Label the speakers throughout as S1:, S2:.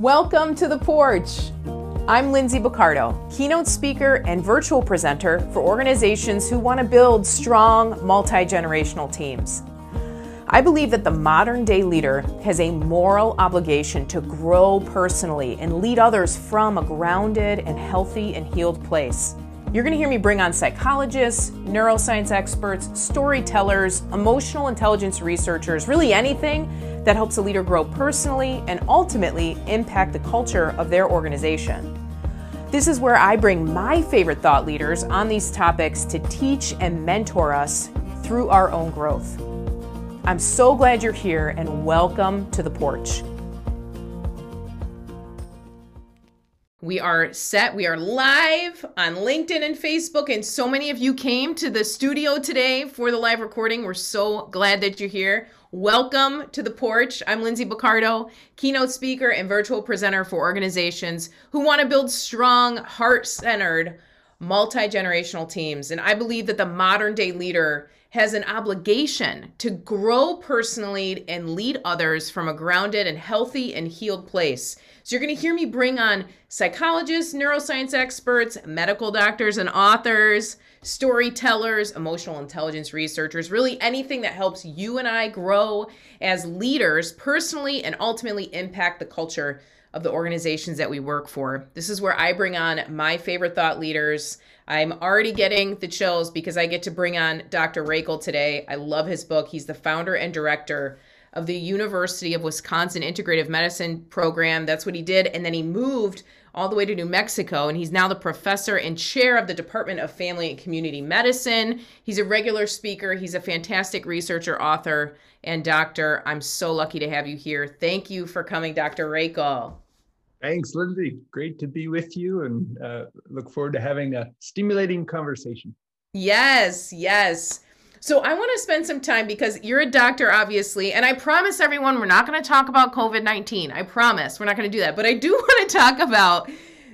S1: Welcome to the porch. I'm Lindsay Boccardo, keynote speaker and virtual presenter for organizations who want to build strong multi generational teams. I believe that the modern day leader has a moral obligation to grow personally and lead others from a grounded and healthy and healed place. You're going to hear me bring on psychologists, neuroscience experts, storytellers, emotional intelligence researchers, really anything that helps a leader grow personally and ultimately impact the culture of their organization. This is where I bring my favorite thought leaders on these topics to teach and mentor us through our own growth. I'm so glad you're here and welcome to the porch. We are set. We are live on LinkedIn and Facebook, and so many of you came to the studio today for the live recording. We're so glad that you're here. Welcome to the porch. I'm Lindsay Boccardo, keynote speaker and virtual presenter for organizations who want to build strong, heart centered, multi generational teams. And I believe that the modern day leader has an obligation to grow personally and lead others from a grounded and healthy and healed place. So you're going to hear me bring on psychologists, neuroscience experts, medical doctors and authors, storytellers, emotional intelligence researchers, really anything that helps you and I grow as leaders personally and ultimately impact the culture of the organizations that we work for. This is where I bring on my favorite thought leaders. I'm already getting the chills because I get to bring on Dr. Rakel today. I love his book. He's the founder and director of the University of Wisconsin Integrative Medicine program. That's what he did. And then he moved all the way to New Mexico, and he's now the professor and chair of the Department of Family and Community Medicine. He's a regular speaker, he's a fantastic researcher, author, and doctor. I'm so lucky to have you here. Thank you for coming, Dr. Rakel.
S2: Thanks, Lindsay. Great to be with you and uh, look forward to having a stimulating conversation.
S1: Yes, yes. So I want to spend some time because you're a doctor, obviously, and I promise everyone we're not going to talk about COVID 19. I promise we're not going to do that. But I do want to talk about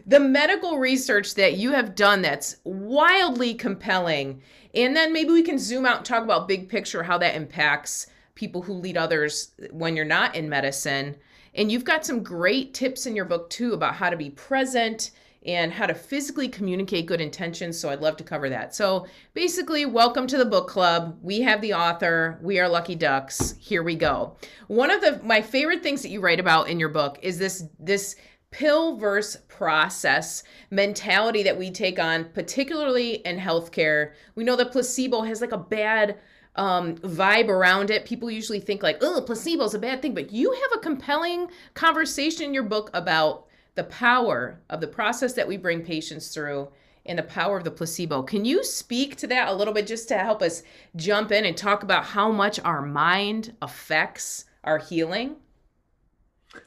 S1: the medical research that you have done that's wildly compelling. And then maybe we can zoom out and talk about big picture how that impacts people who lead others when you're not in medicine. And you've got some great tips in your book too about how to be present and how to physically communicate good intentions. So I'd love to cover that. So basically, welcome to the book club. We have the author. We are Lucky Ducks. Here we go. One of the my favorite things that you write about in your book is this this pill versus process mentality that we take on, particularly in healthcare. We know that placebo has like a bad um, vibe around it. People usually think like, oh, placebo is a bad thing, but you have a compelling conversation in your book about the power of the process that we bring patients through and the power of the placebo. Can you speak to that a little bit just to help us jump in and talk about how much our mind affects our healing?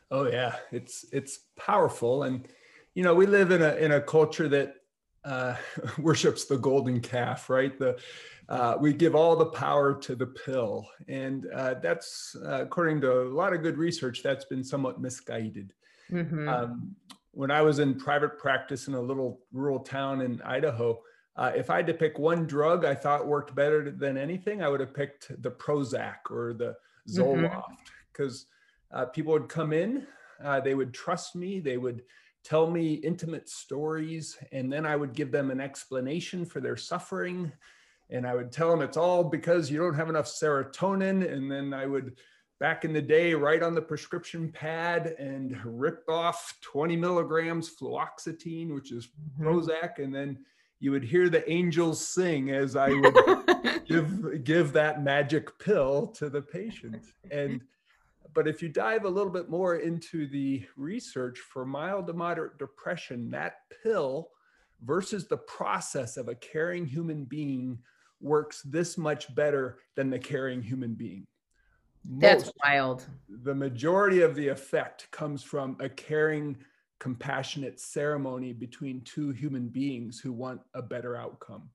S2: Oh yeah, it's it's powerful and you know, we live in a in a culture that uh, worships the golden calf, right? The uh, we give all the power to the pill, and uh, that's uh, according to a lot of good research. That's been somewhat misguided. Mm-hmm. Um, when I was in private practice in a little rural town in Idaho, uh, if I had to pick one drug I thought worked better than anything, I would have picked the Prozac or the Zoloft because mm-hmm. uh, people would come in, uh, they would trust me, they would tell me intimate stories, and then I would give them an explanation for their suffering. And I would tell them it's all because you don't have enough serotonin. And then I would back in the day right on the prescription pad and ripped off 20 milligrams fluoxetine, which is mm-hmm. Prozac, and then you would hear the angels sing as I would give give that magic pill to the patient. And but if you dive a little bit more into the research for mild to moderate depression, that pill versus the process of a caring human being works this much better than the caring human being.
S1: That's wild.
S2: The majority of the effect comes from a caring, compassionate ceremony between two human beings who want a better outcome.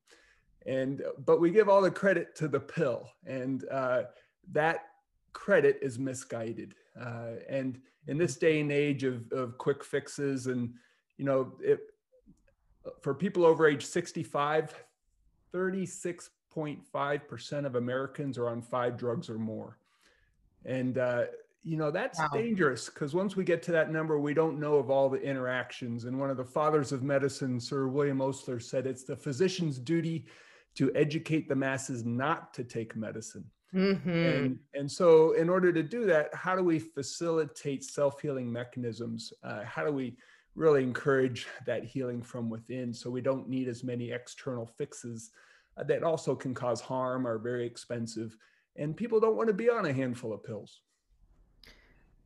S2: And but we give all the credit to the pill, and uh, that credit is misguided. Uh, and in this day and age of, of quick fixes, and you know, it, for people over age 65, 36.5% of Americans are on five drugs or more. And uh, you know that's
S1: Wow.
S2: dangerous because once we get to that number we don't know of all the interactions. And one of the fathers of medicine sir william osler said it's the physician's duty to educate the masses not to take medicine.
S1: Hmm
S2: and and so in order to do that how do we facilitate self-healing mechanisms? Uh, how do we really encourage that healing from within so we don't need as many external fixes uh, that also can cause harm or are very expensive and people don't want to be on a handful of pills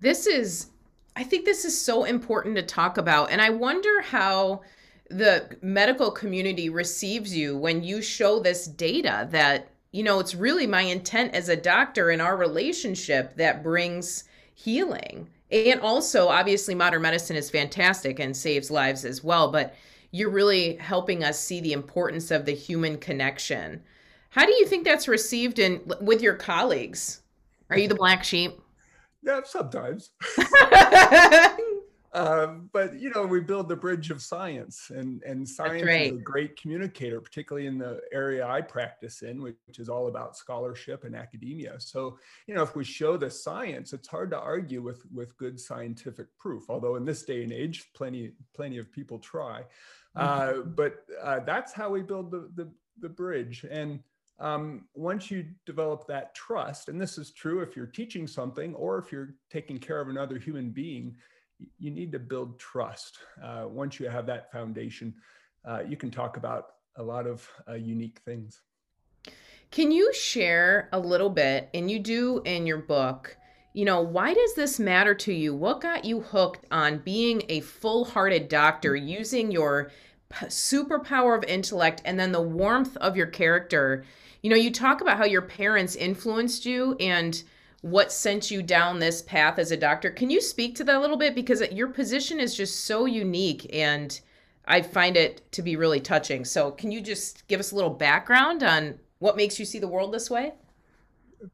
S1: This is, I think this is so important to talk about. And I wonder how the medical community receives you when you show this data that, you know, it's really my intent as a doctor in our relationship that brings healing. And also, obviously, modern medicine is fantastic and saves lives as well. But you're really helping us see the importance of the human connection. How do you think that's received in with your colleagues? Are you the black sheep?
S2: yeah sometimes um, but you know we build the bridge of science and and science
S1: right.
S2: is a great communicator particularly in the area i practice in which, is all about scholarship and academia so you know if we show the science it's hard to argue with with good scientific proof although in this day and age plenty plenty of people try uh, but uh, that's how we build the, the the bridge and um, once you develop that trust, and this is true if you're teaching something or if you're taking care of another human being, you need to build trust. Uh, once you have that foundation, uh, you can talk about a lot of uh, unique things.
S1: Can you share a little bit, and you do in your book, you know, why does this matter to you? What got you hooked on being a full hearted doctor using your superpower of intellect and then the warmth of your character? You know, you talk about how your parents influenced you and what sent you down this path as a doctor. Can you speak to that a little bit? Because your position is just so unique and I find it to be really touching. So, can you just give us a little background on what makes you see the world this way?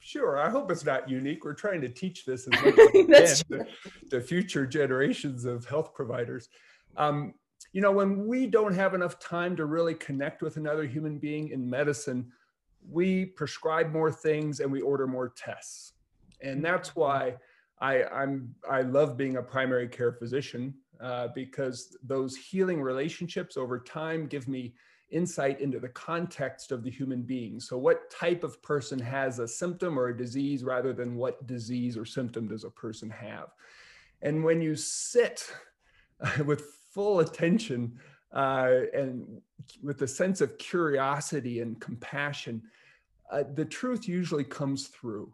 S2: Sure, I hope it's not unique. We're trying to teach this as much as we
S1: That's
S2: to, to future generations of health providers. Um, you know, when we don't have enough time to really connect with another human being in medicine, we prescribe more things and we order more tests. And that's why I, I'm I love being a primary care physician uh, because those healing relationships over time give me insight into the context of the human being. So, what type of person has a symptom or a disease rather than what disease or symptom does a person have? And when you sit with full attention uh, and with a sense of curiosity and compassion, uh, the truth usually comes through.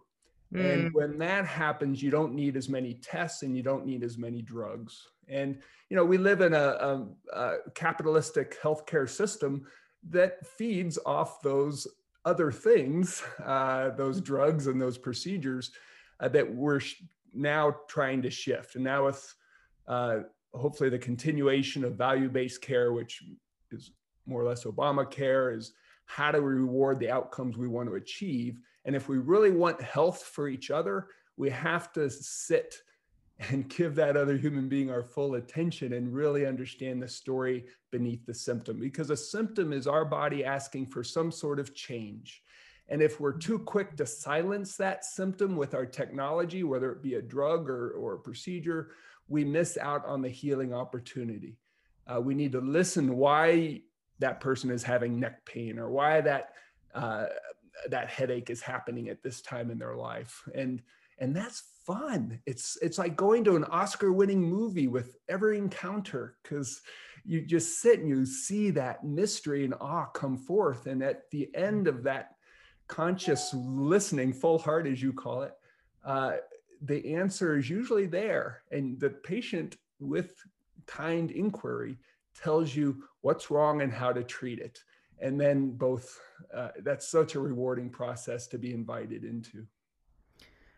S1: Mm.
S2: And when that happens, you don't need as many tests and you don't need as many drugs. And you know, we live in a, a, a capitalistic healthcare system that feeds off those other things, uh, those drugs and those procedures uh, that we're sh- now trying to shift. And now with uh, hopefully the continuation of value-based care, which is more or less Obamacare, is how do we reward the outcomes we want to achieve? And if we really want health for each other, we have to sit and give that other human being our full attention and really understand the story beneath the symptom. Because a symptom is our body asking for some sort of change. And if we're too quick to silence that symptom with our technology, whether it be a drug or, or a procedure, we miss out on the healing opportunity. Uh, we need to listen why that person is having neck pain or why that uh, that headache is happening at this time in their life. And and that's fun. It's it's like going to an oscar winning movie with every encounter because you just sit and you see that mystery and awe come forth. And at the end of that conscious listening full heart as you call it uh, the answer is usually there. And the patient with kind inquiry tells you what's wrong and how to treat it and then both uh, that's such a rewarding process to be invited into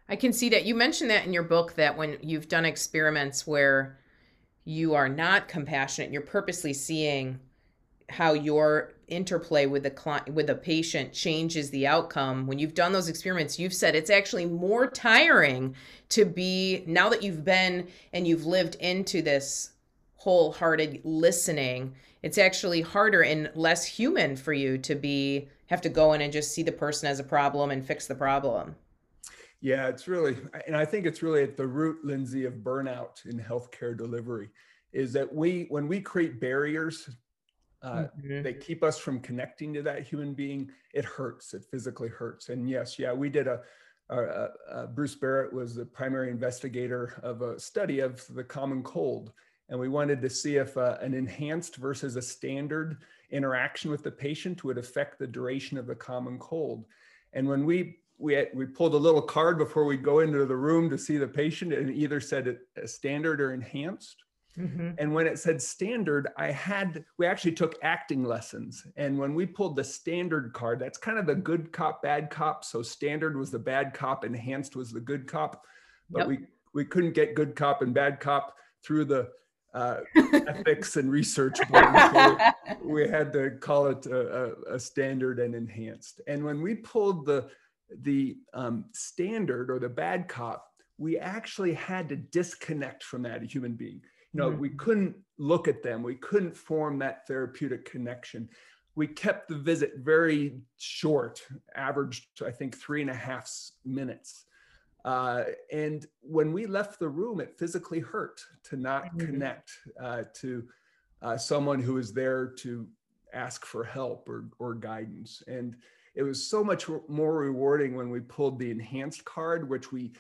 S1: I can see that. You mentioned that in your book that when you've done experiments where you are not compassionate, you're purposely seeing how your interplay with the client with the patient changes the outcome. When you've done those experiments, you've said it's actually more tiring to be now that you've been and you've lived into this wholehearted listening. It's actually harder and less human for you to be have to go in and just see the person as a problem and fix the problem.
S2: Yeah, it's really, and I think it's really at the root, Lindsay, of burnout in healthcare delivery is that we, when we create barriers, uh, mm-hmm. they keep us from connecting to that human being. It hurts. It physically hurts. And yes, yeah, we did a, a, a Bruce Barrett was the primary investigator of a study of the common cold. And we wanted to see if uh, an enhanced versus a standard interaction with the patient would affect the duration of the common cold. And when we we had, we pulled a little card before we go into the room to see the patient, and either said a standard or enhanced. Mm-hmm. And when it said standard, I had, we actually took acting lessons. And when we pulled the standard card, that's kind of the good cop, bad cop. So standard was the bad cop, enhanced was the good cop. But yep. we, we couldn't get good cop and bad cop through the uh, ethics and research board. So we had to call it a, a, a, standard and enhanced. And when we pulled the, the um, standard or the bad cop, we actually had to disconnect from that human being you know, mm-hmm. we couldn't look at them. We couldn't form that therapeutic connection. We kept the visit very short, averaged, I think, three and a half minutes. Uh, and when we left the room, it physically hurt to not mm-hmm. connect uh, to uh, someone who was there to ask for help or, or guidance. And it was so much more rewarding when we pulled the enhanced card, which we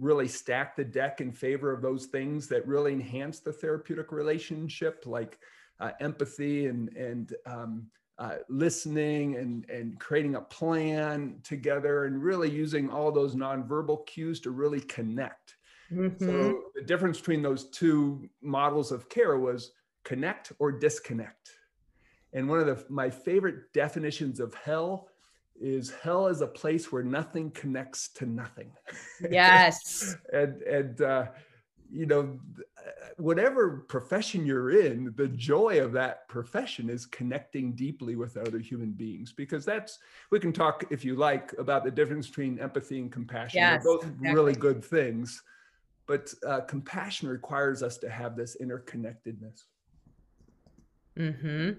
S2: really stacked the deck in favor of those things that really enhance the therapeutic relationship, like uh, empathy and and um, uh, listening and and creating a plan together, and really using all those nonverbal cues to really connect. Mm-hmm. So the difference between those two models of care was connect or disconnect. And one of the, my favorite definitions of hell is hell is a place where nothing connects to nothing.
S1: Yes.
S2: and and uh, you know, whatever profession you're in, the joy of that profession is connecting deeply with other human beings because that's we can talk if you like about the difference between empathy and compassion. Yes, They're both exactly. really good things, but uh, compassion requires us to have this interconnectedness.
S1: Hmm.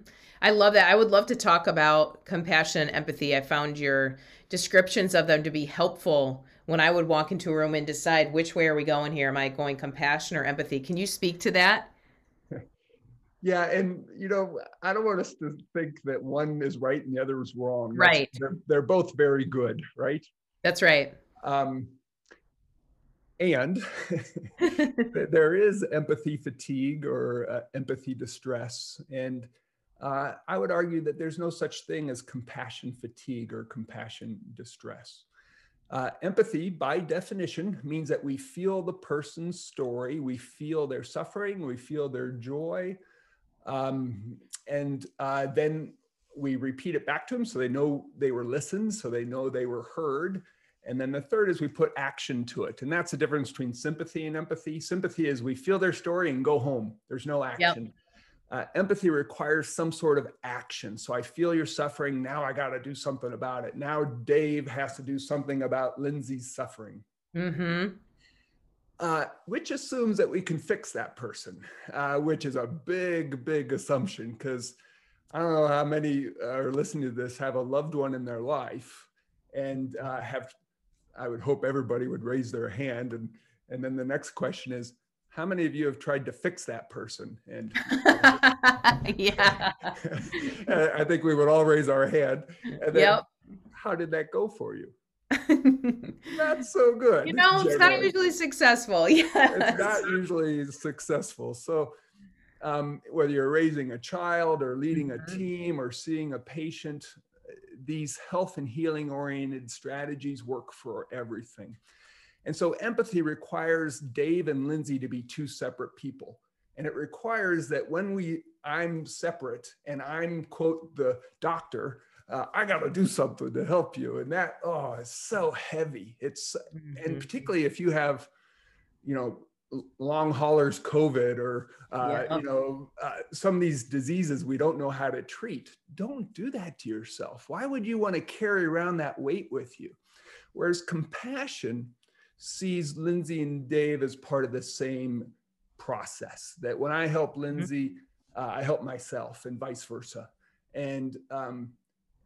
S1: I love that. I would love to talk about compassion and empathy. I found your descriptions of them to be helpful when I would walk into a room and decide which way are we going here. Am I going compassion or empathy? Can you speak to that?
S2: Yeah, and you know, I don't want us to think that one is right and the other is wrong.
S1: Right.
S2: They're, they're both very good, right?
S1: That's right. Um,
S2: and there is empathy fatigue or uh, empathy distress. And uh, I would argue that there's no such thing as compassion fatigue or compassion distress. Uh, empathy, by definition, means that we feel the person's story, we feel their suffering, we feel their joy, um, and uh, then we repeat it back to them so they know they were listened, so they know they were heard, and then the third is we put action to it. And that's the difference between sympathy and empathy. Sympathy is we feel their story and go home, there's no action. Yep. Uh, empathy requires some sort of action. So I feel you're suffering. Now I got to do something about it. Now Dave has to do something about Lindsay's suffering. Mm-hmm. Uh, which assumes that we can fix that person, uh, which is a big, big assumption because I don't know how many are listening to this have a loved one in their life and uh, have I would hope everybody would raise their hand. And, and then the next question is, how many of you have tried to fix that person? And
S1: yeah,
S2: I think we would all raise our hand. And then, yep. how did that go for you? not so good.
S1: You know, generally. it's not usually successful. Yeah,
S2: it's not usually successful. So, um, whether you're raising a child or leading mm-hmm. a team or seeing a patient, these health and healing oriented strategies work for everything. And so empathy requires Dave and Lindsay to be two separate people. And it requires that when we, I'm separate and I'm, quote, the doctor, uh, I got to do something to help you. And that, oh, it's so heavy. It's, mm-hmm. and particularly if you have, you know, long haulers covid or uh, yeah. you know uh, some of these diseases we don't know how to treat don't do that to yourself why would you want to carry around that weight with you whereas compassion sees lindsay and dave as part of the same process that when i help mm-hmm. lindsay mm-hmm. uh, i help myself and vice versa and um,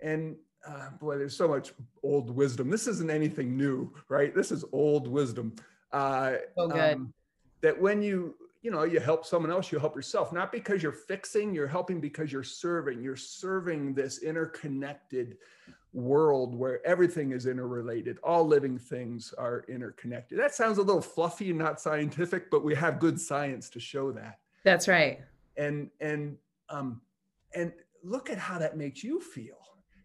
S2: and uh, boy, there's so much old wisdom. This isn't anything new, right? This is old wisdom.
S1: Uh, so good. Um,
S2: that when you you know you help someone else you help yourself not because you're fixing you're helping because you're serving you're serving this interconnected world where everything is interrelated all living things are interconnected that sounds a little fluffy and not scientific but we have good science to show that
S1: that's right
S2: and and um and look at how that makes you feel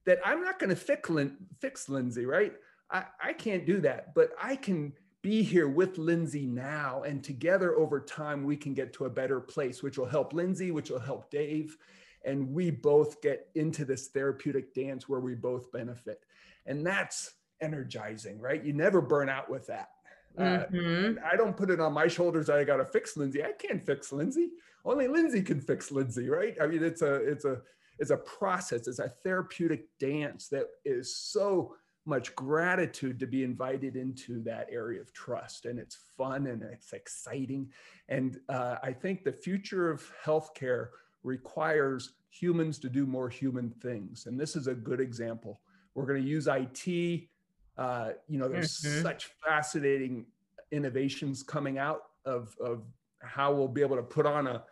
S2: that i'm not going to fix Lin- fix lindsay right I, I can't do that but i can be here with Lindsay now. And together over time, we can get to a better place, which will help Lindsay, which will help Dave. And we both get into this therapeutic dance where we both benefit. And that's energizing, right? You never burn out with that. Uh, mm-hmm. Uh, I don't put it on my shoulders. I got to fix Lindsay. I can't fix Lindsay. Only Lindsay can fix Lindsay, right? I mean, it's a, it's a, it's a process. It's a therapeutic dance that is so much gratitude to be invited into that area of trust. And it's fun and it's exciting. And uh, I think the future of healthcare requires humans to do more human things. And this is a good example. We're going to use IT. Uh, you know, there's mm-hmm. such fascinating innovations coming out of, of how we'll be able to put on a,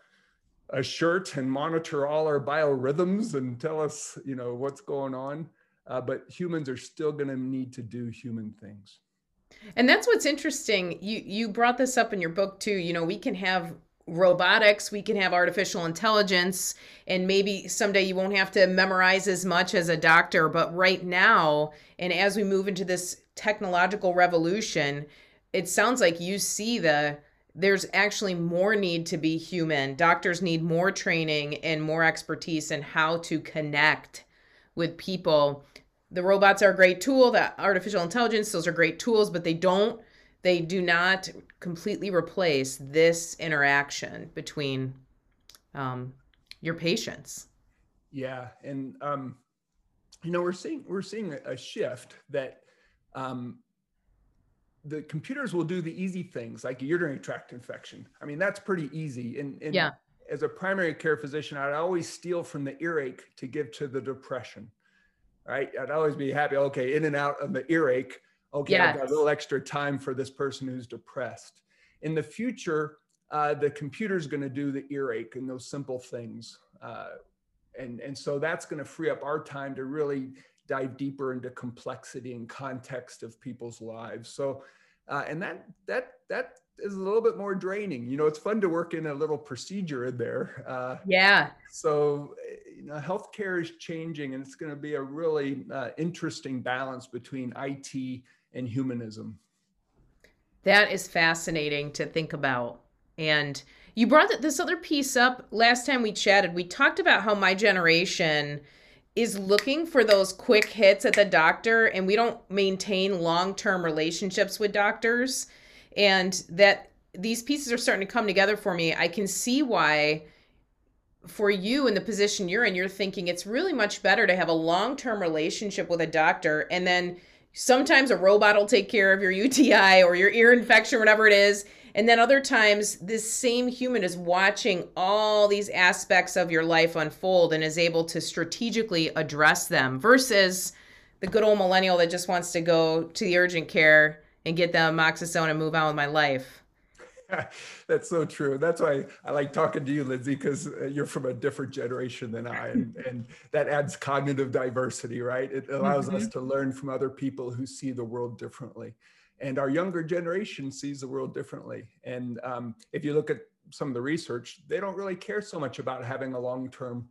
S2: a shirt and monitor all our biorhythms and tell us, you know, what's going on uh, but humans are still going to need to do human things.
S1: And that's what's interesting. You you brought this up in your book too. You know, we can have robotics, we can have artificial intelligence, and maybe someday you won't have to memorize as much as a doctor. But right now, and as we move into this technological revolution, it sounds like you see the there's actually more need to be human. Doctors need more training and more expertise in how to connect with people the robots are a great tool the artificial intelligence those are great tools but they don't they do not completely replace this interaction between um, your patients
S2: yeah and um, you know we're seeing we're seeing a shift that um, the computers will do the easy things like a urinary tract infection i mean that's pretty easy and, and
S1: yeah
S2: as a primary care physician i'd always steal from the earache to give to the depression right? I'd always be happy. Okay, in and out of the earache. Okay, yes. I've got a little extra time for this person who's depressed. In the future, uh, the computer's going to do the earache and those simple things, uh, and and so that's going to free up our time to really dive deeper into complexity and context of people's lives. So, uh, and that that that is a little bit more draining. You know, it's fun to work in a little procedure in there.
S1: Uh, yeah.
S2: So, you know, healthcare is changing, and it's going to be a really uh, interesting balance between IT and humanism.
S1: That is fascinating to think about. And you brought this other piece up last time we chatted. We talked about how my generation is looking for those quick hits at the doctor, and we don't maintain long term relationships with doctors and that these pieces are starting to come together for me. I can see why for you in the position you're in, you're thinking it's really much better to have a long-term relationship with a doctor and then sometimes a robot will take care of your UTI or your ear infection, whatever it is. And then other times, this same human is watching all these aspects of your life unfold and is able to strategically address them versus the good old millennial that just wants to go to the urgent care and get the amoxicillin and move on with my life.
S2: That's so true. That's why I like talking to you, Lindsay, because uh, you're from a different generation than I, and, and that adds cognitive diversity, right? It allows mm-hmm. us to learn from other people who see the world differently. And our younger generation sees the world differently. And um, if you look at some of the research, they don't really care so much about having a long term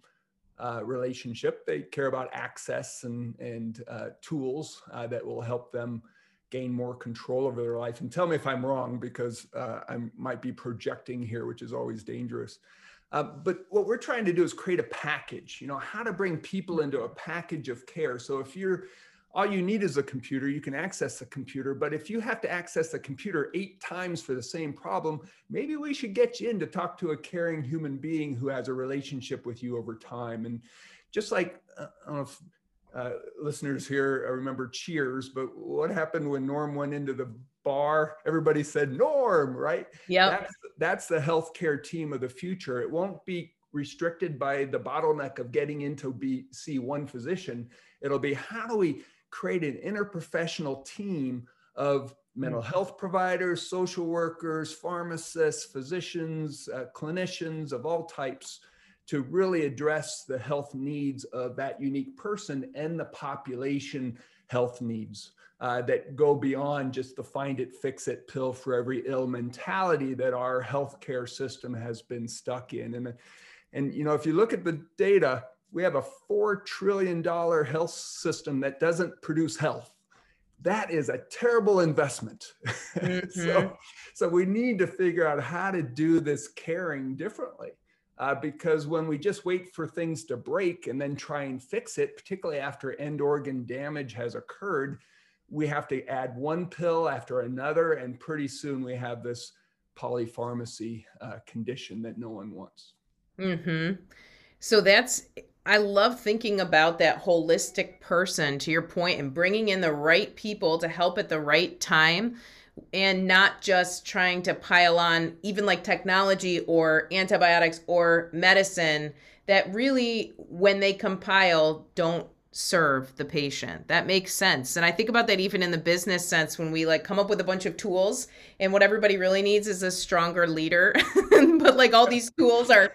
S2: uh, relationship. They care about access and, and uh, tools uh, that will help them gain more control over their life. And tell me if I'm wrong, because uh, I might be projecting here, which is always dangerous. Uh, but what we're trying to do is create a package, you know, how to bring people into a package of care. So if you're all you need is a computer, you can access the computer. But if you have to access the computer eight times for the same problem, maybe we should get you in to talk to a caring human being who has a relationship with you over time. And just like, uh, I don't know if uh, listeners here I remember Cheers, but what happened when Norm went into the bar? Everybody said Norm, right?
S1: Yeah.
S2: That's, that's the healthcare team of the future. It won't be restricted by the bottleneck of getting into be see one physician. It'll be how do we create an interprofessional team of mental health providers, social workers, pharmacists, physicians, uh, clinicians of all types to really address the health needs of that unique person and the population health needs uh, that go beyond just the find it, fix it pill for every ill mentality that our healthcare system has been stuck in. And, and you know, if you look at the data, we have a $4 trillion health system that doesn't produce health that is a terrible investment. Mm-hmm. so, so we need to figure out how to do this caring differently. Uh, because when we just wait for things to break and then try and fix it, particularly after end organ damage has occurred, we have to add one pill after another, and pretty soon we have this polypharmacy uh, condition that no one wants.
S1: Mm-hmm. So that's I love thinking about that holistic person to your point and bringing in the right people to help at the right time and not just trying to pile on even like technology or antibiotics or medicine that really when they compile don't serve the patient. That makes sense. And I think about that even in the business sense when we like come up with a bunch of tools and what everybody really needs is a stronger leader. but like all these tools are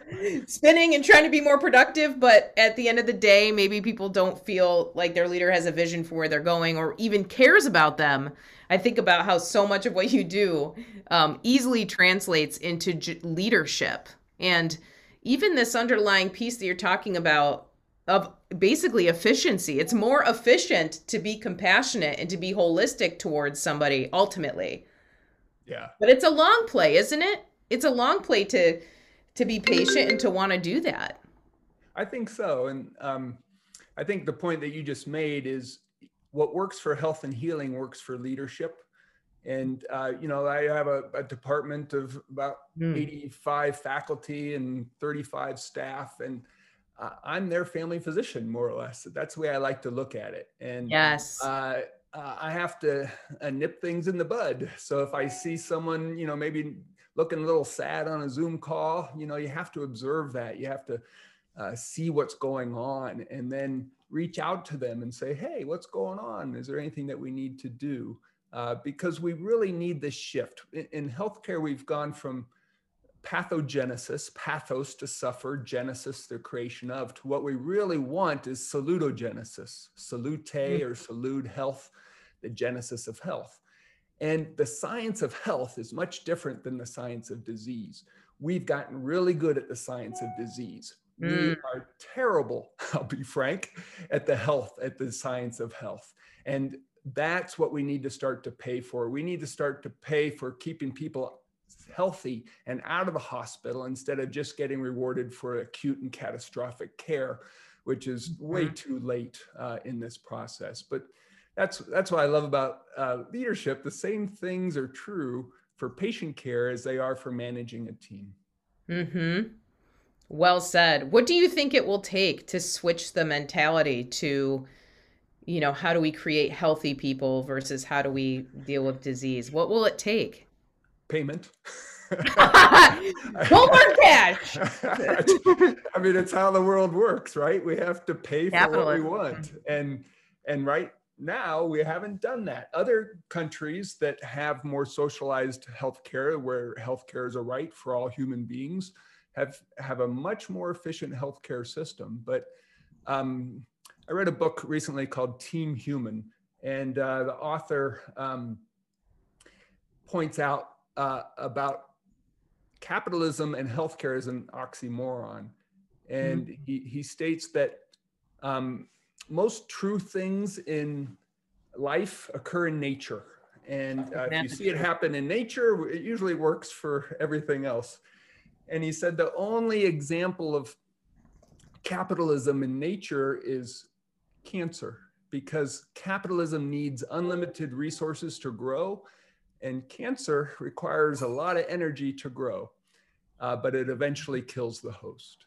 S1: spinning and trying to be more productive, but at the end of the day, maybe people don't feel like their leader has a vision for where they're going or even cares about them. I think about how so much of what you do um, easily translates into j- leadership. And even this underlying piece that you're talking about of basically efficiency. It's more efficient to be compassionate and to be holistic towards somebody ultimately.
S2: Yeah.
S1: But it's a long play, isn't it? It's a long play to to be patient and to want to do that.
S2: I think so. And um, I think the point that you just made is what works for health and healing works for leadership. And, uh, you know, I have a, a department of about mm. 85 faculty and 35 staff. And I'm their family physician, more or less. That's the way I like to look at it. And
S1: yes,
S2: uh, uh, I have to uh, nip things in the bud. So if I see someone, you know, maybe looking a little sad on a Zoom call, you know, you have to observe that. You have to uh, see what's going on, and then reach out to them and say, "Hey, what's going on? Is there anything that we need to do?" Uh, because we really need this shift in, in healthcare. We've gone from pathogenesis, pathos to suffer, genesis, the creation of, to what we really want is salutogenesis, salute mm. or salute health, the genesis of health. And the science of health is much different than the science of disease. We've gotten really good at the science of disease. Mm. We are terrible, I'll be frank, at the health, at the science of health. And that's what we need to start to pay for. We need to start to pay for keeping people healthy and out of the hospital instead of just getting rewarded for acute and catastrophic care, which is way mm-hmm. too late uh, in this process. But that's that's what I love about uh, leadership. The same things are true for patient care as they are for managing a team.
S1: Hmm. Well said. What do you think it will take to switch the mentality to, you know, how do we create healthy people versus how do we deal with disease? What will it take?
S2: Payment.
S1: Gold cash.
S2: I mean, it's how the world works, right? We have to pay for what we want, and and right now we haven't done that. Other countries that have more socialized healthcare, where healthcare is a right for all human beings, have have a much more efficient healthcare system. But um, I read a book recently called Team Human, and uh, the author um, points out uh, about capitalism and healthcare is an oxymoron. And mm-hmm. he, he states that um, most true things in life occur in nature. And uh, if you see it happen in nature, it usually works for everything else. And he said the only example of capitalism in nature is cancer because capitalism needs unlimited resources to grow and cancer requires a lot of energy to grow, uh, but it eventually kills the host.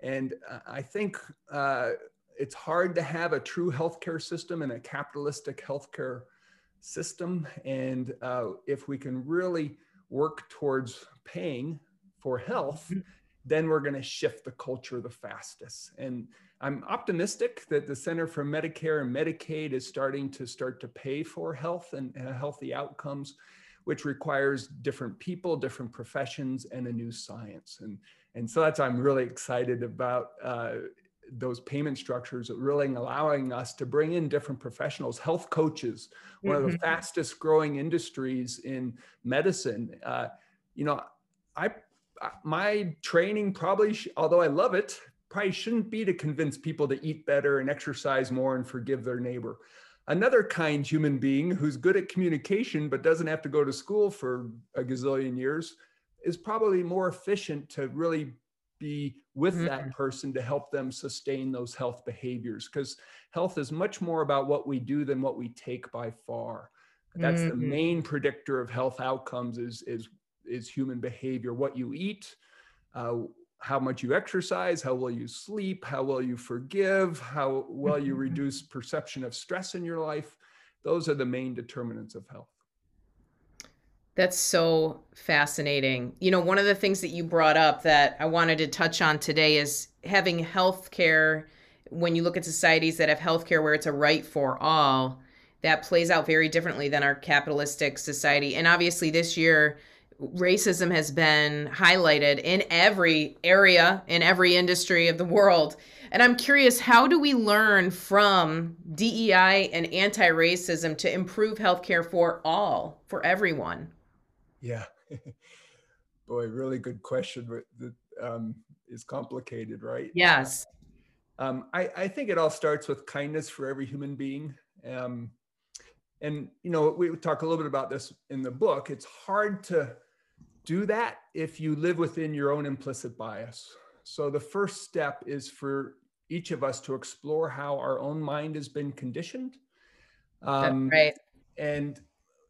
S2: And uh, I think uh, it's hard to have a true healthcare system and a capitalistic healthcare system. And uh, if we can really work towards paying for health then we're going to shift the culture the fastest. And I'm optimistic that the Center for Medicare and Medicaid is starting to start to pay for health and, and healthy outcomes, which requires different people, different professions, and a new science. And, and so that's I'm really excited about uh, those payment structures really allowing us to bring in different professionals health coaches one mm-hmm. of the mm-hmm. fastest growing industries in medicine uh, you know i my training probably although i love it probably shouldn't be to convince people to eat better and exercise more and forgive their neighbor another kind human being who's good at communication but doesn't have to go to school for a gazillion years is probably more efficient to really be with mm-hmm. that person to help them sustain those health behaviors because health is much more about what we do than what we take by far that's mm-hmm. the main predictor of health outcomes is is is human behavior what you eat uh, how much you exercise how well you sleep how well you forgive how well you reduce perception of stress in your life those are the main determinants of health
S1: that's so fascinating. You know, one of the things that you brought up that I wanted to touch on today is having healthcare. When you look at societies that have healthcare where it's a right for all, that plays out very differently than our capitalistic society. And obviously, this year, racism has been highlighted in every area, in every industry of the world. And I'm curious, how do we learn from DEI and anti racism to improve healthcare for all, for everyone?
S2: Yeah. Boy, really good question, but that um, is complicated, right?
S1: Yes.
S2: Um, I, I think it all starts with kindness for every human being. Um, and, you know, we talk a little bit about this in the book. It's hard to do that if you live within your own implicit bias. So the first step is for each of us to explore how our own mind has been conditioned.
S1: Um, right.
S2: And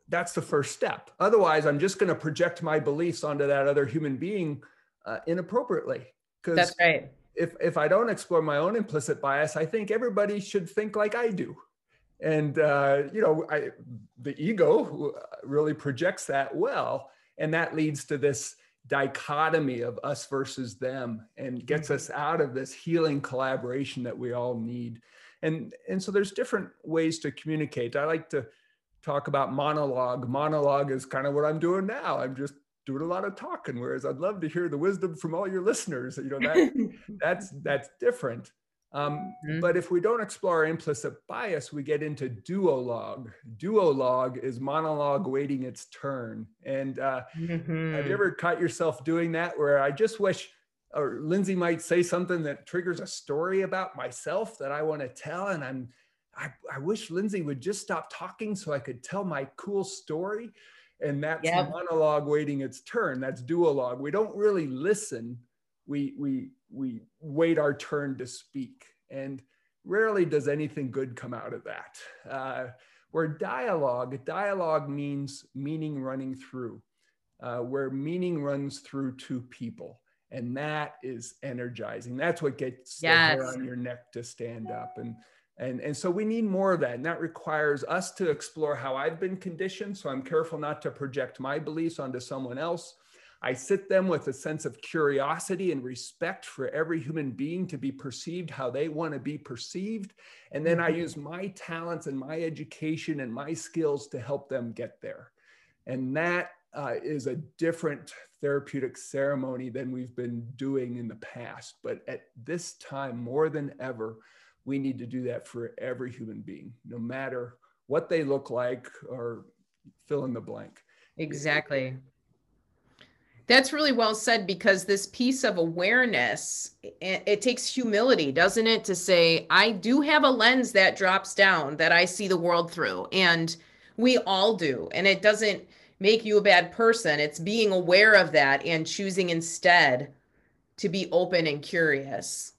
S2: that's the first step. Otherwise, I'm just going to project my beliefs onto that other human being uh, inappropriately.
S1: Because that's right.
S2: If if I don't explore my own implicit bias, I think everybody should think like I do, and uh, you know, I, the ego really projects that well, and that leads to this dichotomy of us versus them, and gets mm-hmm. us out of this healing collaboration that we all need. And and so there's different ways to communicate. I like to talk about monologue. Monologue is kind of what I'm doing now. I'm just doing a lot of talking, whereas I'd love to hear the wisdom from all your listeners. You know, that, that's that's different. Um, mm-hmm. But if we don't explore our implicit bias, we get into duologue. Duologue is monologue waiting its turn. And uh, mm-hmm. have you ever caught yourself doing that where I just wish, or Lindsay might say something that triggers a story about myself that I want to tell, and I'm I, I wish Lindsay would just stop talking so I could tell my cool story. And that's yep. monologue waiting its turn. That's duologue. We don't really listen. We we we wait our turn to speak. And rarely does anything good come out of that. Uh, where dialogue, dialogue means meaning running through, uh, where meaning runs through two people. And that is energizing. That's what gets yes. the hair on your neck to stand up. And and, and so we need more of that. And that requires us to explore how I've been conditioned. So I'm careful not to project my beliefs onto someone else. I sit them with a sense of curiosity and respect for every human being to be perceived how they want to be perceived. And then I mm-hmm. use my talents and my education and my skills to help them get there. And that uh, is a different therapeutic ceremony than we've been doing in the past. But at this time, more than ever, we need to do that for every human being, no matter what they look like or fill in the blank.
S1: Exactly. That's really well said because this piece of awareness, it, it, takes humility, doesn't it? To say, I do have a lens that drops down that I see the world through. And we all do. And it doesn't make you a bad person. It's being aware of that and choosing instead to be open and curious.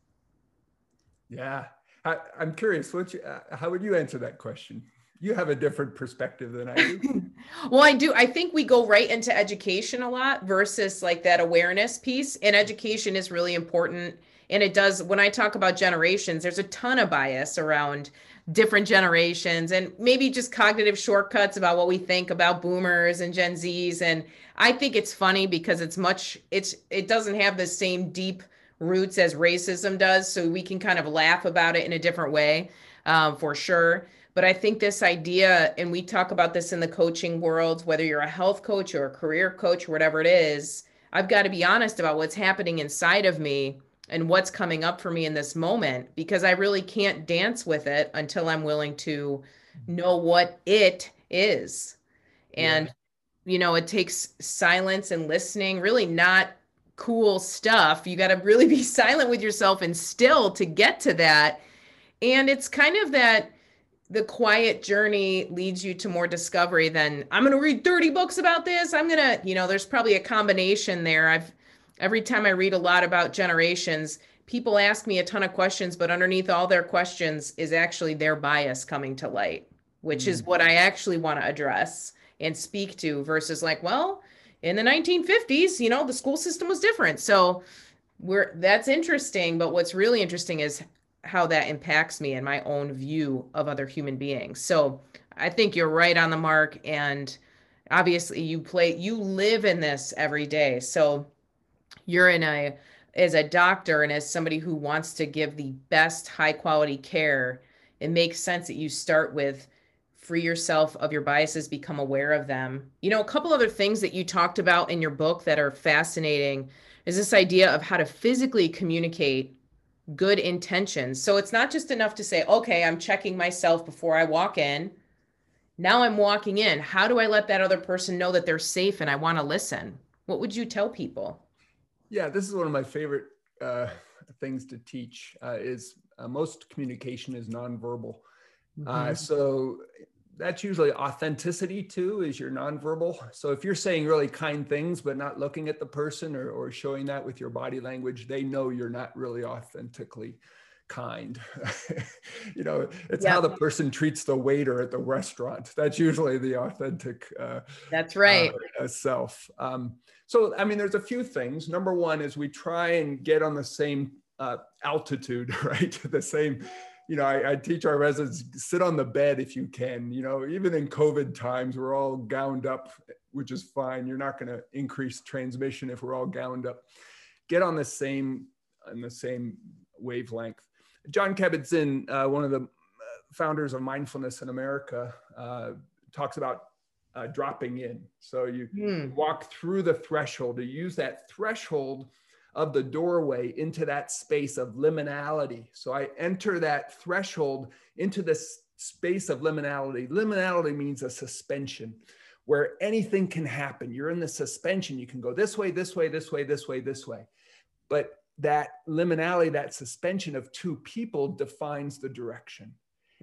S2: Yeah. I, am curious, you, uh, how would you answer that question? You have a different perspective than I do.
S1: well, I do. I think we go right into education a lot versus like that awareness piece. And education is really important. And it does, when I talk about generations, there's a ton of bias around different generations and maybe just cognitive shortcuts about what we think about boomers and Gen Zs. And I think it's funny because it's much, it's, it doesn't have the same deep roots as racism does. So we can kind of laugh about it in a different way um, for sure. But I think this idea, and we talk about this in the coaching world, whether you're a health coach or a career coach or whatever it is, I've got to be honest about what's happening inside of me and what's coming up for me in this moment because I really can't dance with it until I'm willing to know what it is. And, yeah. you know, it takes silence and listening, really not cool stuff. You got to really be silent with yourself and still to get to that. And it's kind of that the quiet journey leads you to more discovery than I'm going to read 30 books about this. I'm going to, you know, there's probably a combination there. I've, every time I read a lot about generations, people ask me a ton of questions, but underneath all their questions is actually their bias coming to light, which mm. is what I actually want to address and speak to versus like, well, in the 1950s, you know, the school system was different. So we're that's interesting, but what's really interesting is how that impacts me and my own view of other human beings. So I think you're right on the mark and obviously you play you live in this every day. So you're in a as a doctor and as somebody who wants to give the best high quality care, it makes sense that you start with free yourself of your biases, become aware of them. You know, a couple other things that you talked about in your book that are fascinating is this idea of how to physically communicate good intentions. So it's not just enough to say, okay, I'm checking myself before I walk in. Now I'm walking in. How do I let that other person know that they're safe and I want to listen? What would you tell people?
S2: Yeah, this is one of my favorite uh, things to teach. Uh, is uh, most communication is nonverbal. Uh, mm-hmm. so that's usually authenticity too is your nonverbal so if you're saying really kind things but not looking at the person or, or showing that with your body language they know you're not really authentically kind you know it's yeah. how the person treats the waiter at the restaurant that's usually the authentic uh,
S1: that's right
S2: uh, self um, so, I mean, there's a few things. Number one is we try and get on the same uh, altitude, right? the same, you know, I, I, teach our residents sit on the bed if you can. You know, even in COVID times, we're all gowned up, which is fine. You're not going to increase transmission if we're all gowned up. Get on the same, on the same wavelength. Jon Kabat-Zinn, uh, one of the uh, founders of mindfulness in America, uh, talks about uh, dropping in. So you mm. walk through the threshold to use that threshold of the doorway into that space of liminality. So I enter that threshold into this space of liminality. Liminality means a suspension where anything can happen. You're in the suspension. You can go this way, this way, this way, this way, this way. But that liminality, that suspension of two people defines the direction.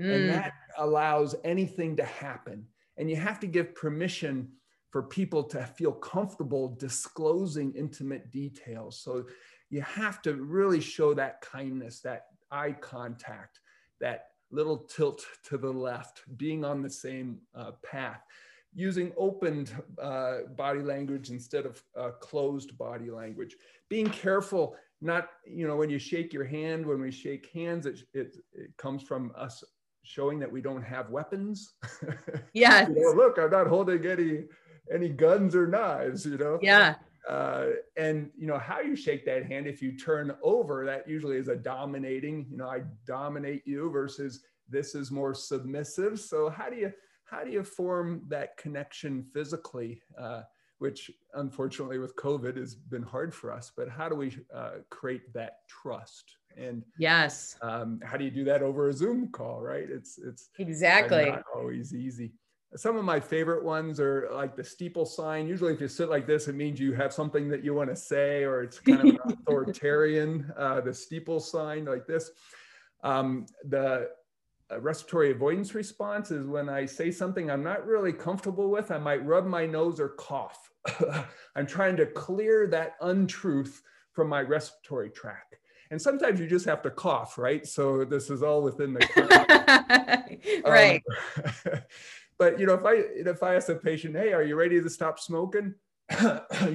S2: Mm. And that allows anything to happen. And you have to give permission for people to feel comfortable disclosing intimate details. So you have to really show that kindness, that eye contact, that little tilt to the left, being on the same uh, path, using opened uh, body language instead of uh, closed body language, being careful. Not, you know, when you shake your hand, when we shake hands, it, it, it comes from us showing that we don't have weapons.
S1: Yeah.
S2: you know, look, I'm not holding any any guns or knives, you know?
S1: Yeah.
S2: Uh, and you know how you shake that hand if you turn over that usually is a dominating you know i dominate you versus this is more submissive. So how do you how do you form that connection physically uh, which unfortunately with covid has been hard for us but how do we uh, create that trust? And
S1: yes.
S2: um, how do you do that over a zoom call right? It's it's
S1: exactly.
S2: not always easy some of my favorite ones are like the steeple sign. Usually if you sit like this it means you have something that you want to say or it's kind of authoritarian uh, the steeple sign like this. Um, the uh, respiratory avoidance response is when i say something i'm not really comfortable with i might rub my nose or cough. I'm trying to clear that untruth from my respiratory tract. And sometimes you just have to cough, right? So this is all within
S1: the right.
S2: Um, but you know, if I if I ask a patient, "Hey, are you ready to stop smoking?"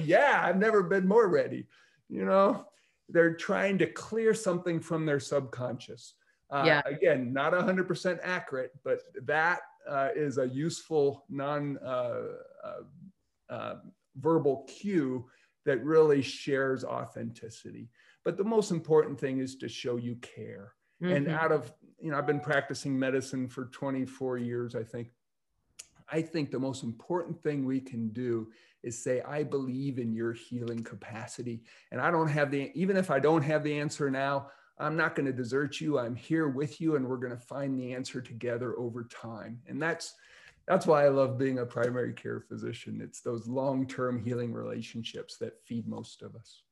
S2: yeah, I've never been more ready. You know, they're trying to clear something from their subconscious. Uh, yeah. Again, not 100% accurate, but that uh, is a useful non uh, uh, uh, verbal cue that really shares authenticity. But the most important thing is to show you care. Mm-hmm. And out of, you know, I've been practicing medicine for 24 years, I think. I think the most important thing we can do is say, I believe in your healing capacity. And I don't have the, even if I don't have the answer now, I'm not going to desert you. I'm here with you, and we're going to find the answer together over time. And that's that's why I love being a primary care physician. It's those long-term healing relationships that feed most of us.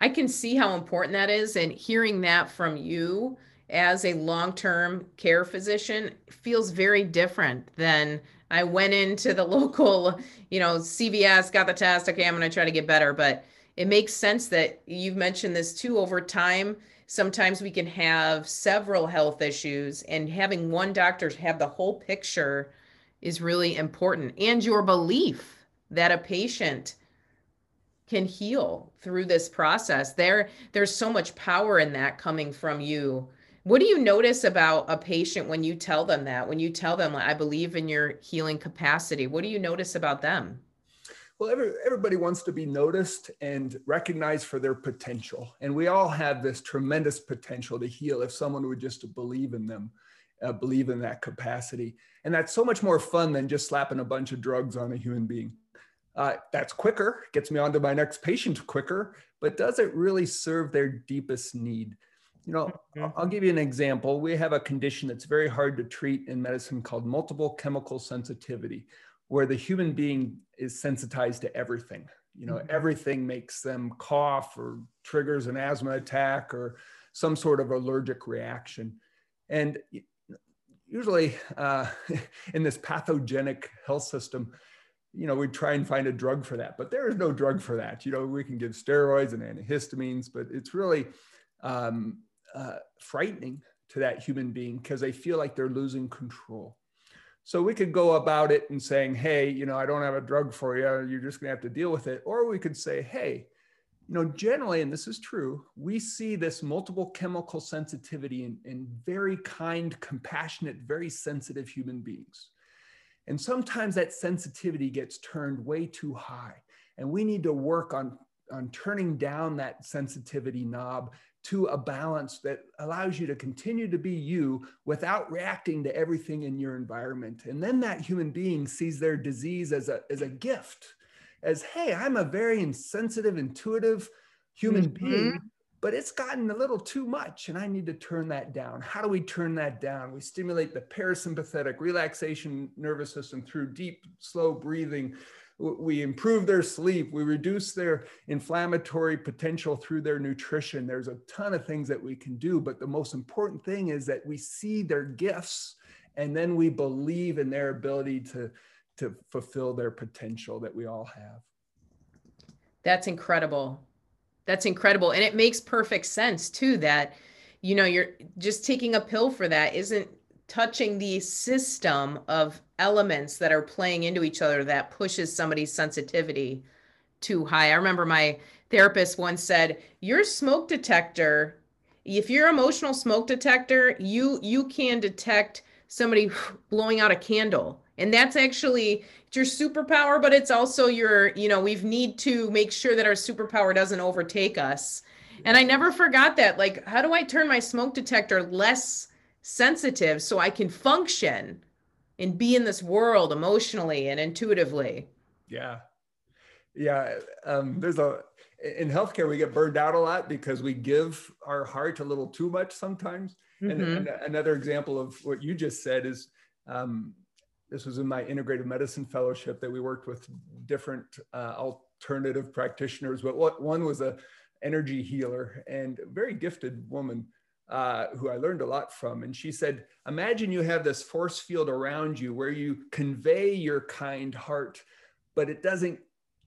S1: I can see how important that is, and hearing that from you as a long-term care physician feels very different than I went into the local, you know, CVS, got the test. Okay, I'm going to try to get better, but it makes sense that you've mentioned this too over time sometimes we can have several health issues and having one doctor have the whole picture is really important. And your belief that a patient can heal through this process. There there's so much power in that coming from you what do you notice about a patient when you tell them that when you tell them i believe in your healing capacity what do you notice about them
S2: well, every, everybody wants to be noticed and recognized for their potential. And we all have this tremendous potential to heal if someone would just believe in them, uh, believe in that capacity. And that's so much more fun than just slapping a bunch of drugs on a human being. Uh, that's quicker, gets me on to my next patient quicker, but does it really serve their deepest need? You know, mm-hmm. I'll give you an example. We have a condition that's very hard to treat in medicine called multiple chemical sensitivity, where the human being is sensitized to everything. You know, mm-hmm. everything makes them cough or triggers an asthma attack or some sort of allergic reaction. And usually uh, in this pathogenic health system, you know, we try and find a drug for that, but there is no drug for that. You know, we can give steroids and antihistamines, but it's really um, uh, frightening to that human being because they feel like they're losing control. So we could go about it and saying, hey, you know, I don't have a drug for you. You're just going to have to deal with it. Or we could say, hey, you know, generally, and this is true, we see this multiple chemical sensitivity in, in very kind, compassionate, very sensitive human beings. And sometimes that sensitivity gets turned way too high. And we need to work on, on turning down that sensitivity knob to a balance that allows you to continue to be you without reacting to everything in your environment. And then that human being sees their disease as a, as a gift, as, hey, I'm a very insensitive, intuitive human mm-hmm. being, but it's gotten a little too much and I need to turn that down. How do we turn that down? We stimulate the parasympathetic relaxation nervous system through deep, slow breathing we improve their sleep we reduce their inflammatory potential through their nutrition. There's a ton of things that we can do but the most important thing is that we see their gifts and then we believe in their ability to to fulfill their potential that we all have.
S1: That's incredible. That's incredible and it makes perfect sense too that you know you're just taking a pill for that isn't touching the system of elements that are playing into each other that pushes somebody's sensitivity too high. I remember my therapist once said, "Your smoke detector, if your emotional smoke detector, you you can detect somebody blowing out a candle. And that's actually your superpower, but it's also your, you know, we need to make sure that our superpower doesn't overtake us." And I never forgot that. Like, how do I turn my smoke detector less sensitive so I can function and be in this world emotionally and intuitively.
S2: Yeah. Yeah. Um, there's a, in healthcare, we get burned out a lot because we give our heart a little too much sometimes. Mm-hmm. And, and, another example of what you just said is um, this was in my integrative medicine fellowship that we worked with different uh, alternative practitioners, but what one was a energy healer and very gifted woman uh, who I learned a lot from. And she said, Imagine you have this force field around you where you convey your kind heart, but it doesn't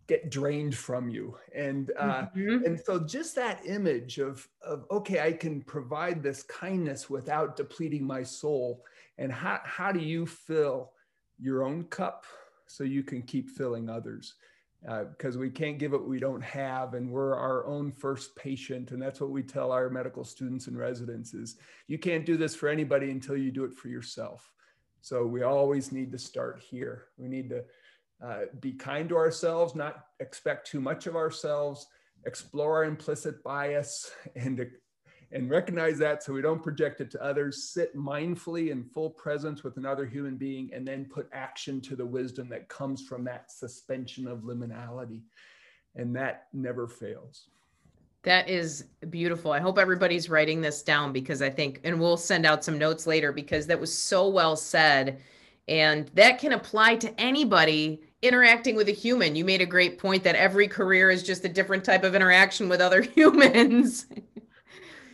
S2: get drained from you. And uh, mm-hmm. and so just that image of, of okay, I can provide this kindness without depleting my soul. And how, how do you fill your own cup so you can keep filling others? Because uh, we can't give what we don't have and we're our own first patient and that's what we tell our medical students and residents is you can't do this for anybody until you do it for yourself. So we always need to start here. We need to uh, be kind to ourselves not expect too much of ourselves explore our implicit bias and and recognize that so we don't project it to others sit mindfully in full presence with another human being and then put action to the wisdom that comes from that suspension of liminality. And that never fails.
S1: That is beautiful. I hope everybody's writing this down because i think and we'll send out some notes later because that was so well said. And that can apply to anybody interacting with a human. You made a great point that every career is just a different type of interaction with other humans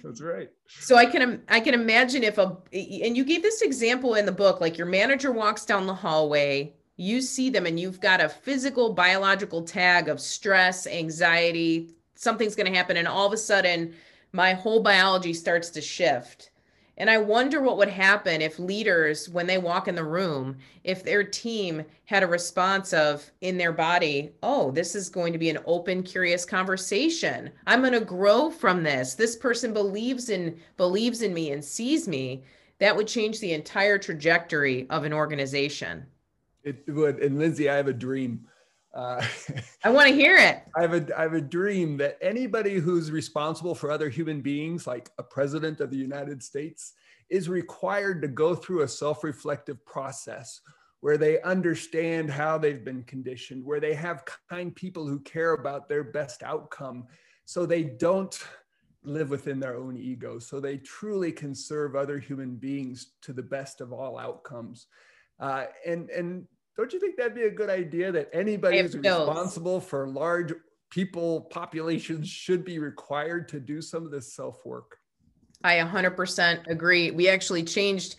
S2: that's right.
S1: So I can I can imagine if a and you gave this example in the book like your manager walks down the hallway, you see them and you've got a physical biological tag of stress, anxiety, something's going to happen and all of a sudden my whole biology starts to shift and I wonder what would happen if leaders, when they walk in the room, if their team had a response of in their body, oh, this is going to be an open, curious conversation. I'm going to grow from this. This person believes in believes in me and sees me. That would change the entire trajectory of an organization.
S2: It would. And Lindsay, I have a dream. Uh,
S1: I want to hear it.
S2: I have a I have a dream that anybody who's responsible for other human beings, like a president of the United States, is required to go through a self-reflective process where they understand how they've been conditioned, where they have kind people who care about their best outcome, so they don't live within their own ego, so they truly can serve other human beings to the best of all outcomes. Uh, and and don't you think that'd be a good idea that anybody who's responsible for large people populations should be required to do some of this self work?
S1: I 100% agree. We actually changed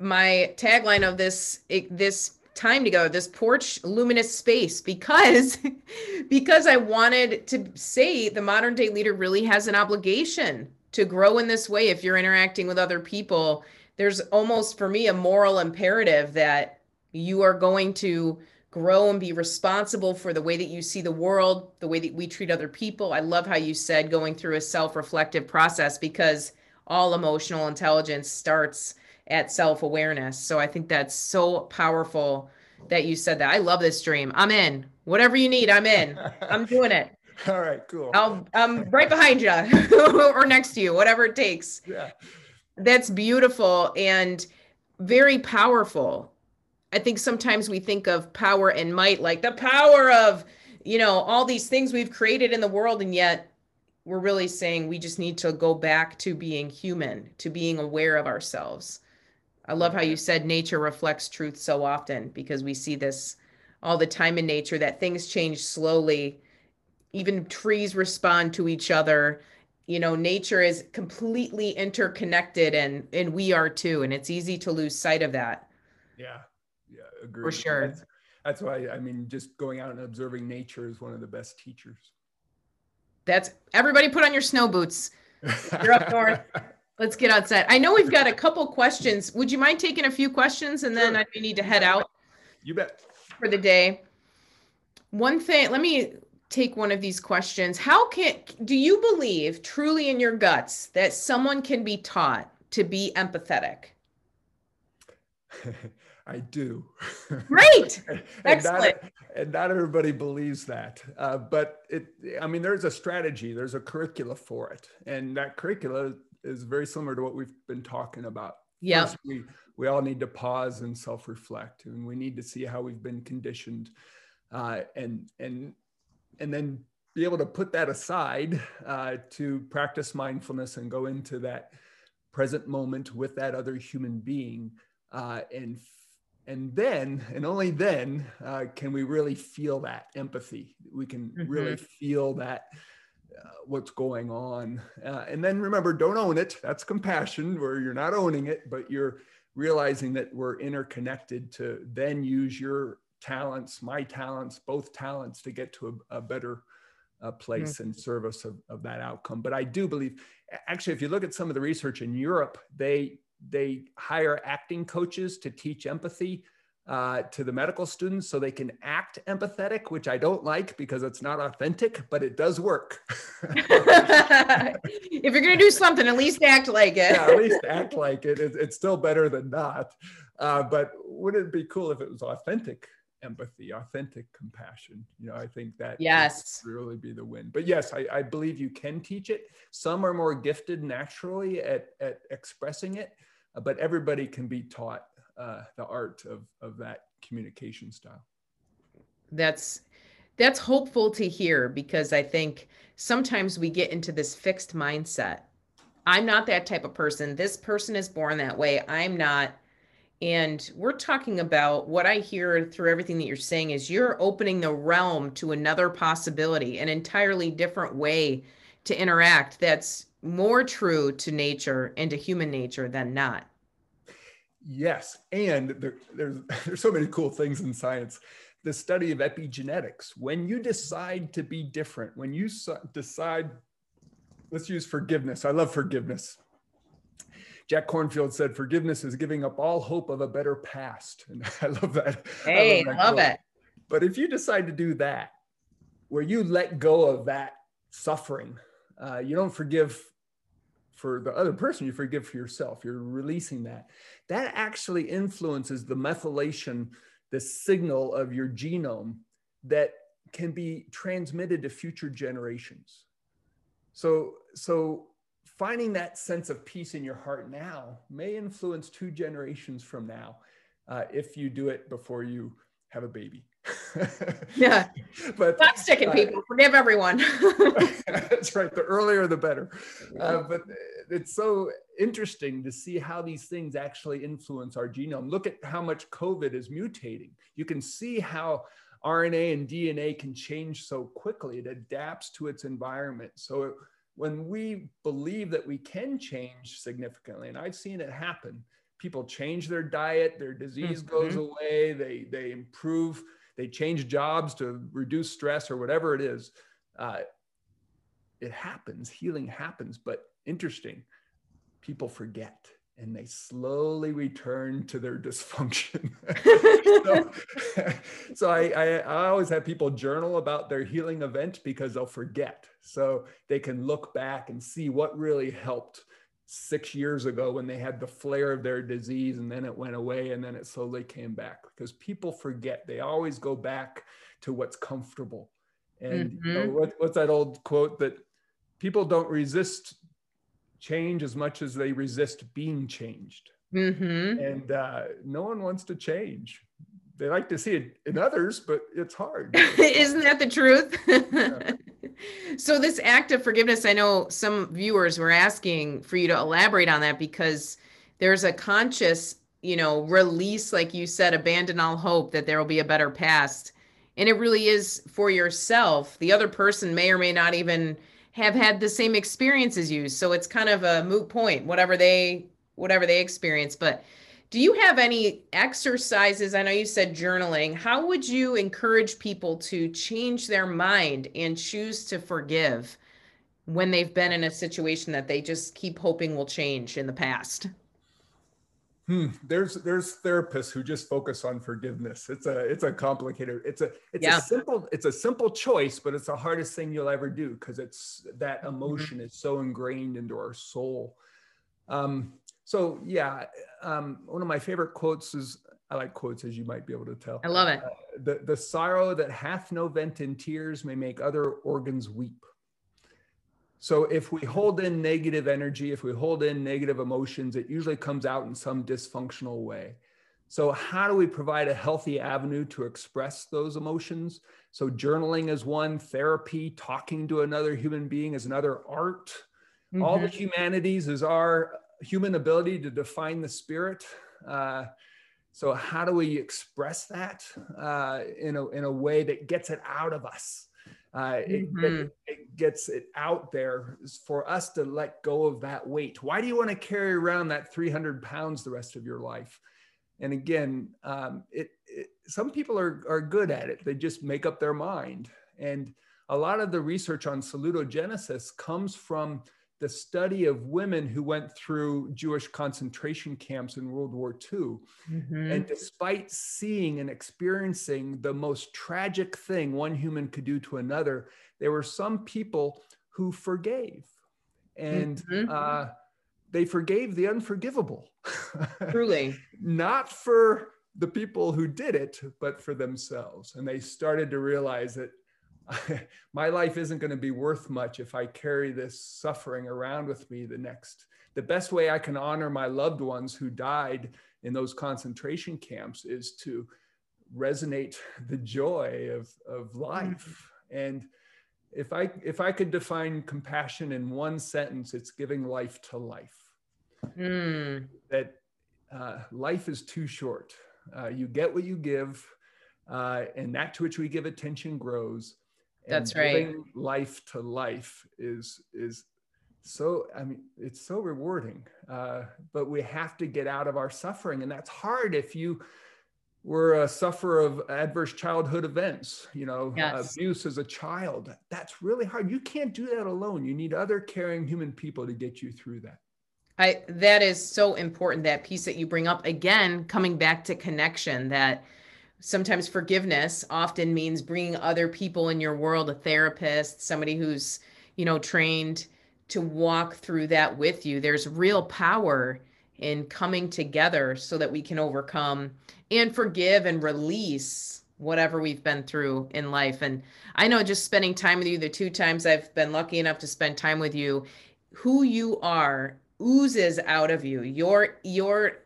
S1: my tagline of this this time together, this porch luminous space, because because I wanted to say the modern day leader really has an obligation to grow in this way. If you're interacting with other people, there's almost for me a moral imperative that you are going to grow and be responsible for the way that you see the world, the way that we treat other people. I love how you said going through a self reflective process because all emotional intelligence starts at self awareness. So I think that's so powerful that you said that. I love this dream. I'm in. Whatever you need, I'm in. I'm doing it.
S2: All right, cool.
S1: I'll, I'm right behind you or next to you, whatever it takes.
S2: Yeah.
S1: That's beautiful and very powerful I think sometimes we think of power and might like the power of, you know, all these things we've created in the world. And yet we're really saying we just need to go back to being human, to being aware of ourselves. I love how you said nature reflects truth so often because we see this all the time in nature that things change slowly. Even trees respond to each other. You know, nature is completely interconnected and and we are too. And it's easy to lose sight of that.
S2: Yeah agree.
S1: For sure.
S2: That's, that's why I mean, just going out and observing nature is one of the best teachers.
S1: That's everybody put on your snow boots. You're up north. Let's get outside. I know we've got a couple questions. Would you mind taking a few questions and then sure. I need to head out?
S2: You bet.
S1: For the day. One thing, let me take one of these questions. How can do you believe truly in your guts that someone can be taught to be empathetic?
S2: I do.
S1: Great.
S2: and
S1: Excellent.
S2: Not, and not everybody believes that. Uh, but it, I mean, there's a strategy, there's a curricula for it. And that curricula is very similar to what we've been talking about.
S1: Yeah.
S2: We, we all need to pause and self reflect, and we need to see how we've been conditioned. Uh, and, and, and then be able to put that aside uh, to practice mindfulness and go into that present moment with that other human being uh, and and then and only then uh, can we really feel that empathy we can mm-hmm. really feel that uh, what's going on uh, and then remember don't own it that's compassion where you're not owning it but you're realizing that we're interconnected to then use your talents my talents both talents to get to a, a better uh, place mm-hmm. and service of, of that outcome but i do believe actually if you look at some of the research in europe they they hire acting coaches to teach empathy uh, to the medical students so they can act empathetic, which I don't like because it's not authentic, but it does work.
S1: if you're going to do something, at least act like it.
S2: yeah, at least act like it. it it's still better than not. Uh, but wouldn't it be cool if it was authentic empathy, authentic compassion? You know, I think that
S1: yes
S2: really be the win. But yes, I, I believe you can teach it. Some are more gifted naturally at, at expressing it, uh, but everybody can be taught uh, the art of, of that communication style.
S1: That's that's hopeful to hear because I think sometimes we get into this fixed mindset. I'm not that type of person. This person is born that way. I'm not. And we're talking about what I hear through everything that you're saying is you're opening the realm to another possibility, an entirely different way to interact that's more true to nature and to human nature than not.
S2: Yes, and there, there's there's so many cool things in science. The study of epigenetics. When you decide to be different, when you decide, let's use forgiveness. I love forgiveness. Jack Kornfield said, "Forgiveness is giving up all hope of a better past," and I love that.
S1: Hey, I love, that love it.
S2: But if you decide to do that, where you let go of that suffering, uh, you don't forgive for the other person, you forgive for yourself. You're releasing that. That actually influences the methylation, the signal of your genome that can be transmitted to future generations. So, so finding that sense of peace in your heart now may influence two generations from now uh, if you do it before you have a baby.
S1: Yeah. But stop sticking uh, people. Forgive everyone.
S2: that's right. The earlier, the better. Uh, but it's so interesting to see how these things actually influence our genome. Look at how much COVID is mutating. You can see how RNA and DNA can change so quickly. It adapts to its environment. So when we believe that we can change significantly, and I've seen it happen, people change their diet, their disease mm-hmm. goes away, they they improve they change jobs to reduce stress or whatever it is. Uh, it happens, healing happens, but interesting, people forget and they slowly return to their dysfunction. so, so I, I, I, always have people journal about their healing event because they'll forget. So they can look back and see what really helped six years ago when they had the flare of their disease and then it went away and then it slowly came back because people forget they always go back to what's comfortable and mm-hmm. you know, mm-hmm. what, what's that old quote that people don't resist change as much as they resist being changed mm-hmm. and uh, no one wants to change they like to see it in others but it's hard
S1: isn't that the truth yeah so this act of forgiveness, I know some viewers were asking for you to elaborate on that because there's a conscious, you know, release, like you said, abandon all hope that there will be a better past. And it really is for yourself. The other person may or may not even have had the same experience as you. So it's kind of a moot point, whatever they whatever they experience. But do you have any exercises? I know you said journaling. How would you encourage people to change their mind and choose to forgive when they've been in a situation that they just keep hoping will change in the past?
S2: Hmm. There's there's therapists who just focus on forgiveness. It's a it's a complicated. It's a it's yeah. a simple it's a simple choice, but it's the hardest thing you'll ever do because it's that mm-hmm. emotion mm-hmm. is so ingrained into our soul. Um, so yeah, um, one of my favorite quotes is I like quotes as you might be able to tell.
S1: I love it. Uh,
S2: the the sorrow that hath no vent in tears may make other organs weep. So if we hold in negative energy, if we hold in negative emotions, it usually comes out in some dysfunctional way. So how do we provide a healthy avenue to express those emotions? So journaling is one, therapy, talking to another human being is another art. Mm-hmm. All the mm-hmm. humanities is our human ability to define the spirit. Uh, so how do we express that uh, in, a, in a way that gets it out of us? Uh, mm-hmm. it, it, gets it out there for us to let go of that weight. Why do you want to carry around that 300 pounds the rest of your life? And again, um, it, it, some people are, are good at it. They just make up their mind. And a lot of the research on salutogenesis comes from the study of women who went through Jewish concentration camps in World War II. Mm-hmm. And despite seeing and experiencing the most tragic thing one human could do to another, there were some people who forgave. And mm-hmm. uh, they forgave the unforgivable.
S1: Truly.
S2: Not for the people who did it, but for themselves. And they started to realize that my life isn't going to be worth much if I carry this suffering around with me the next. The best way I can honor my loved ones who died in those concentration camps is to resonate the joy of, of life. And if I if I could define compassion in one sentence, it's giving life to life. Mm. That uh, life is too short. Uh, you get what you give, uh, and that to which we give attention grows.
S1: That's right.
S2: Life to life is is so. I mean, it's so rewarding. Uh, but we have to get out of our suffering, and that's hard if you were a sufferer of adverse childhood events. You know, yes. abuse as a child. That's really hard. You can't do that alone. You need other caring human people to get you through that.
S1: I that is so important. That piece that you bring up again, coming back to connection. That sometimes forgiveness often means bringing other people in your world a therapist somebody who's you know trained to walk through that with you. There's real power in coming together so that we can overcome and forgive and release whatever we've been through in life. And i know just spending time with you the two times i've been lucky enough to spend time with you who you are oozes out of you. Your your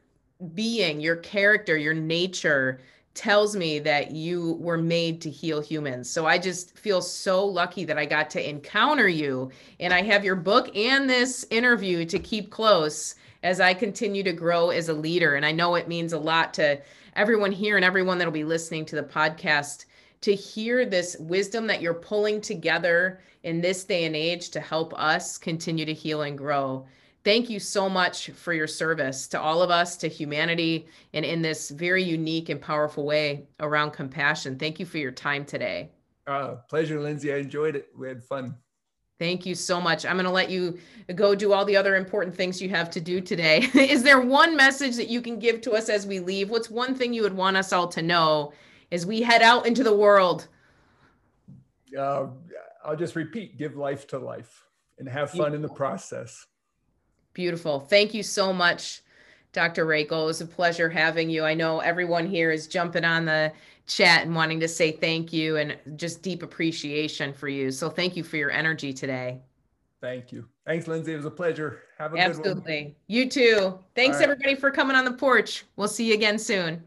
S1: being your character your nature tells me that you were made to heal humans. So I just feel so lucky that I got to encounter you. And I have your book and this interview to keep close as I continue to grow as a leader. And I know it means a lot to everyone here and everyone that'll be listening to the podcast to hear this wisdom that you're pulling together in this day and age to help us continue to heal and grow thank you so much for your service to all of us, to humanity, and in this very unique and powerful way around compassion. Thank you for your time today.
S2: Uh, pleasure, Lindsay. I enjoyed it. We had fun.
S1: Thank you so much. I'm going to let you go do all the other important things you have to do today. Is there one message that you can give to us as we leave? What's one thing you would want us all to know as we head out into the world?
S2: Uh, I'll just repeat give life to life and have fun in the process.
S1: Beautiful. Thank you so much, Dr. Rakel. It was a pleasure having you. I know everyone here is jumping on the chat and wanting to say thank you and just deep appreciation for you. So thank you for your energy today.
S2: Thank you. Thanks, Lindsay. It was a pleasure.
S1: Have a Absolutely. good one. Absolutely. You too. Thanks, right. everybody, for coming on the porch. We'll see you again soon.